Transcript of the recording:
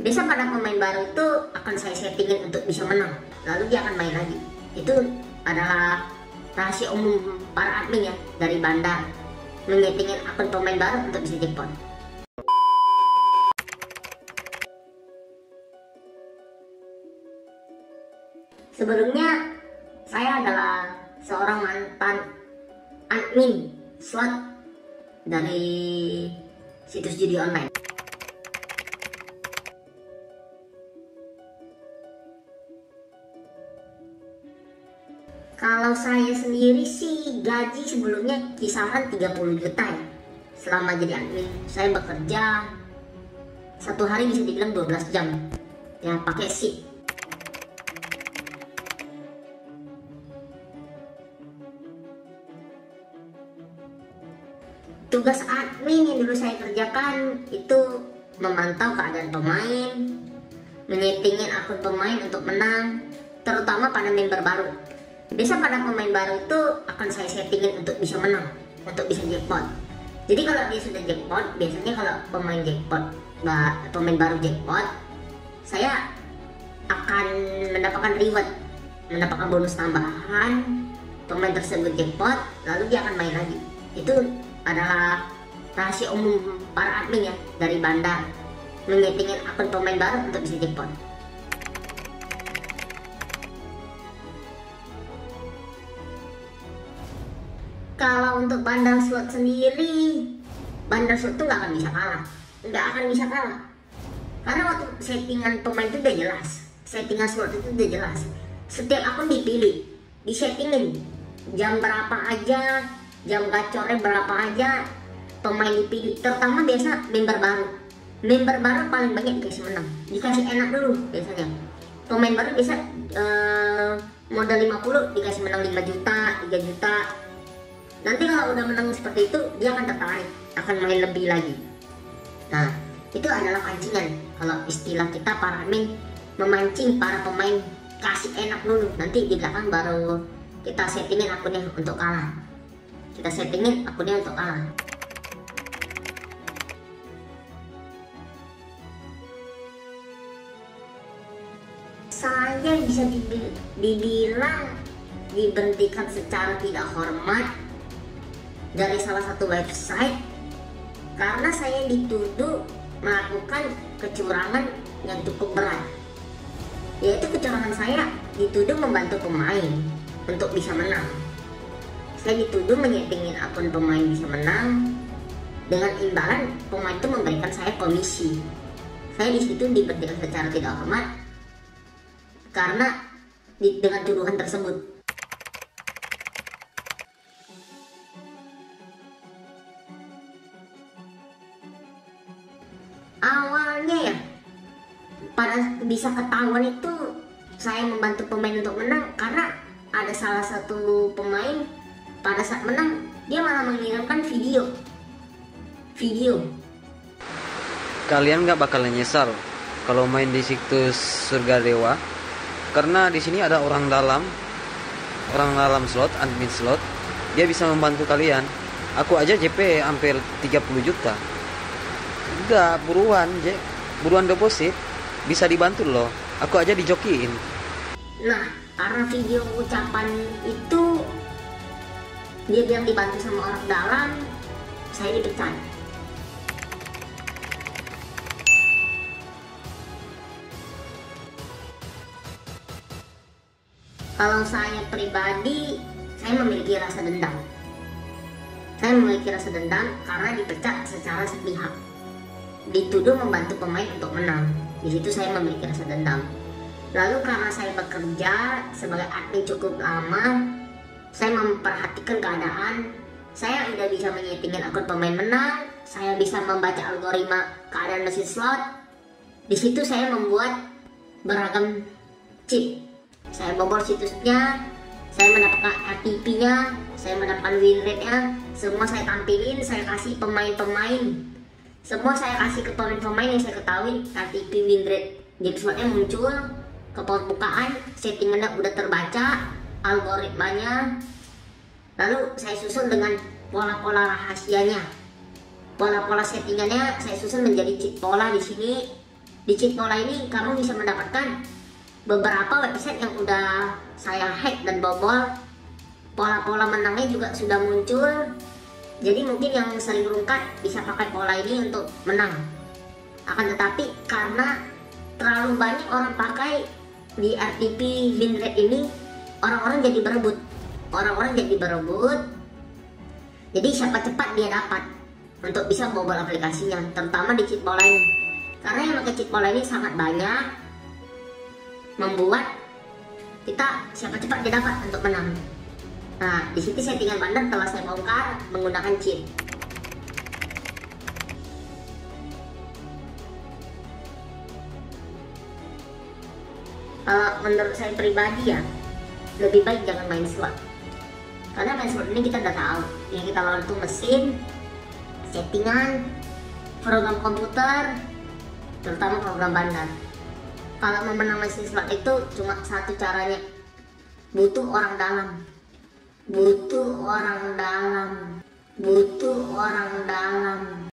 Biasa pada pemain baru itu akan saya settingin untuk bisa menang, lalu dia akan main lagi. Itu adalah rahasia umum para admin ya dari bandar menyetingin akun pemain baru untuk bisa jackpot. Sebelumnya saya adalah seorang mantan admin slot dari situs judi online. Kalau saya sendiri sih gaji sebelumnya kisaran 30 juta ya. Selama jadi admin, saya bekerja satu hari bisa dibilang 12 jam. Ya pakai shift. Tugas admin yang dulu saya kerjakan itu memantau keadaan pemain, menyetingin akun pemain untuk menang, terutama pada member baru biasa pada pemain baru itu akan saya settingin untuk bisa menang untuk bisa jackpot. Jadi kalau dia sudah jackpot biasanya kalau pemain jackpot pemain baru jackpot saya akan mendapatkan reward mendapatkan bonus tambahan pemain tersebut jackpot lalu dia akan main lagi. Itu adalah rahasia umum para admin ya dari bandar menyetingin akun pemain baru untuk bisa jackpot kalau untuk bandar slot sendiri bandar slot tuh nggak akan bisa kalah. Nggak akan bisa kalah. Karena waktu settingan pemain itu udah jelas. Settingan slot itu udah jelas. Setiap akun dipilih disettingin. Jam berapa aja jam gacornya berapa aja pemain dipilih. Terutama biasa member baru. Member baru paling banyak dikasih menang. Dikasih enak dulu biasanya. Pemain baru bisa uh, modal 50 dikasih menang 5 juta 3 juta nanti kalau udah menang seperti itu dia akan tertarik akan main lebih lagi. Nah itu adalah pancingan. Kalau istilah kita para admin memancing para pemain kasih enak dulu. Nanti di belakang baru kita settingin akunnya untuk kalah. Kita settingin akunnya untuk kalah. Saya bisa dibilang diberhentikan secara tidak hormat dari salah satu website karena saya dituduh melakukan kecurangan yang cukup berat. Yaitu kecurangan saya dituduh membantu pemain untuk bisa menang. Saya dituduh menyetingin akun pemain bisa menang. Dengan imbalan pemain itu memberikan saya komisi. Saya di situ secara tidak hormat karena di, dengan tuduhan tersebut pada bisa ketahuan itu saya membantu pemain untuk menang karena ada salah satu pemain pada saat menang dia malah mengirimkan video. Video. Kalian gak bakalan nyesal kalau main di situs surga dewa karena di sini ada orang dalam orang dalam slot admin slot. Dia bisa membantu kalian. Aku aja JP hampir 30 juta. Enggak, buruan, Je. Buruan deposit. Bisa dibantu loh. Aku aja dijokiin. Nah, karena video ucapan itu dia bilang dibantu sama orang dalam, saya dipecat. Kalau saya pribadi, saya memiliki rasa dendam. Saya memiliki rasa dendam karena dipecat secara sepihak dituduh membantu pemain untuk menang. Di situ saya memiliki rasa dendam. Lalu karena saya bekerja sebagai admin cukup lama, saya memperhatikan keadaan. Saya udah bisa menyetingin akun pemain menang, saya bisa membaca algoritma keadaan mesin slot. Di situ saya membuat beragam chip. Saya bobol situsnya, saya mendapatkan RTP-nya, saya mendapatkan win rate-nya, semua saya tampilin, saya kasih pemain-pemain semua saya kasih ke pemain-pemain yang saya ketahui. RTP win rate slotnya muncul ke permukaan settingannya udah terbaca algoritmanya. Lalu saya susun dengan pola-pola rahasianya. Pola-pola settingannya saya susun menjadi chip pola di sini. Di cheat pola ini kamu bisa mendapatkan beberapa website yang udah saya hack dan bobol. Pola-pola menangnya juga sudah muncul jadi mungkin yang sering rungkat bisa pakai pola ini untuk menang. Akan tetapi karena terlalu banyak orang pakai di RTP win rate ini orang-orang jadi berebut. Orang-orang jadi berebut. Jadi siapa cepat dia dapat untuk bisa bobol aplikasinya terutama di cheat pola ini. Karena yang pakai cheat pola ini sangat banyak membuat kita siapa cepat dia dapat untuk menang nah di situ settingan bandar telah saya bongkar menggunakan cheat kalau menurut saya pribadi ya lebih baik jangan main slot. Karena main slot ini kita udah tahu yang kita lawan itu mesin settingan program komputer terutama program bandar. Kalau mau menang mesin slot itu cuma satu caranya butuh orang dalam butuh orang dalam. Butuh orang dalam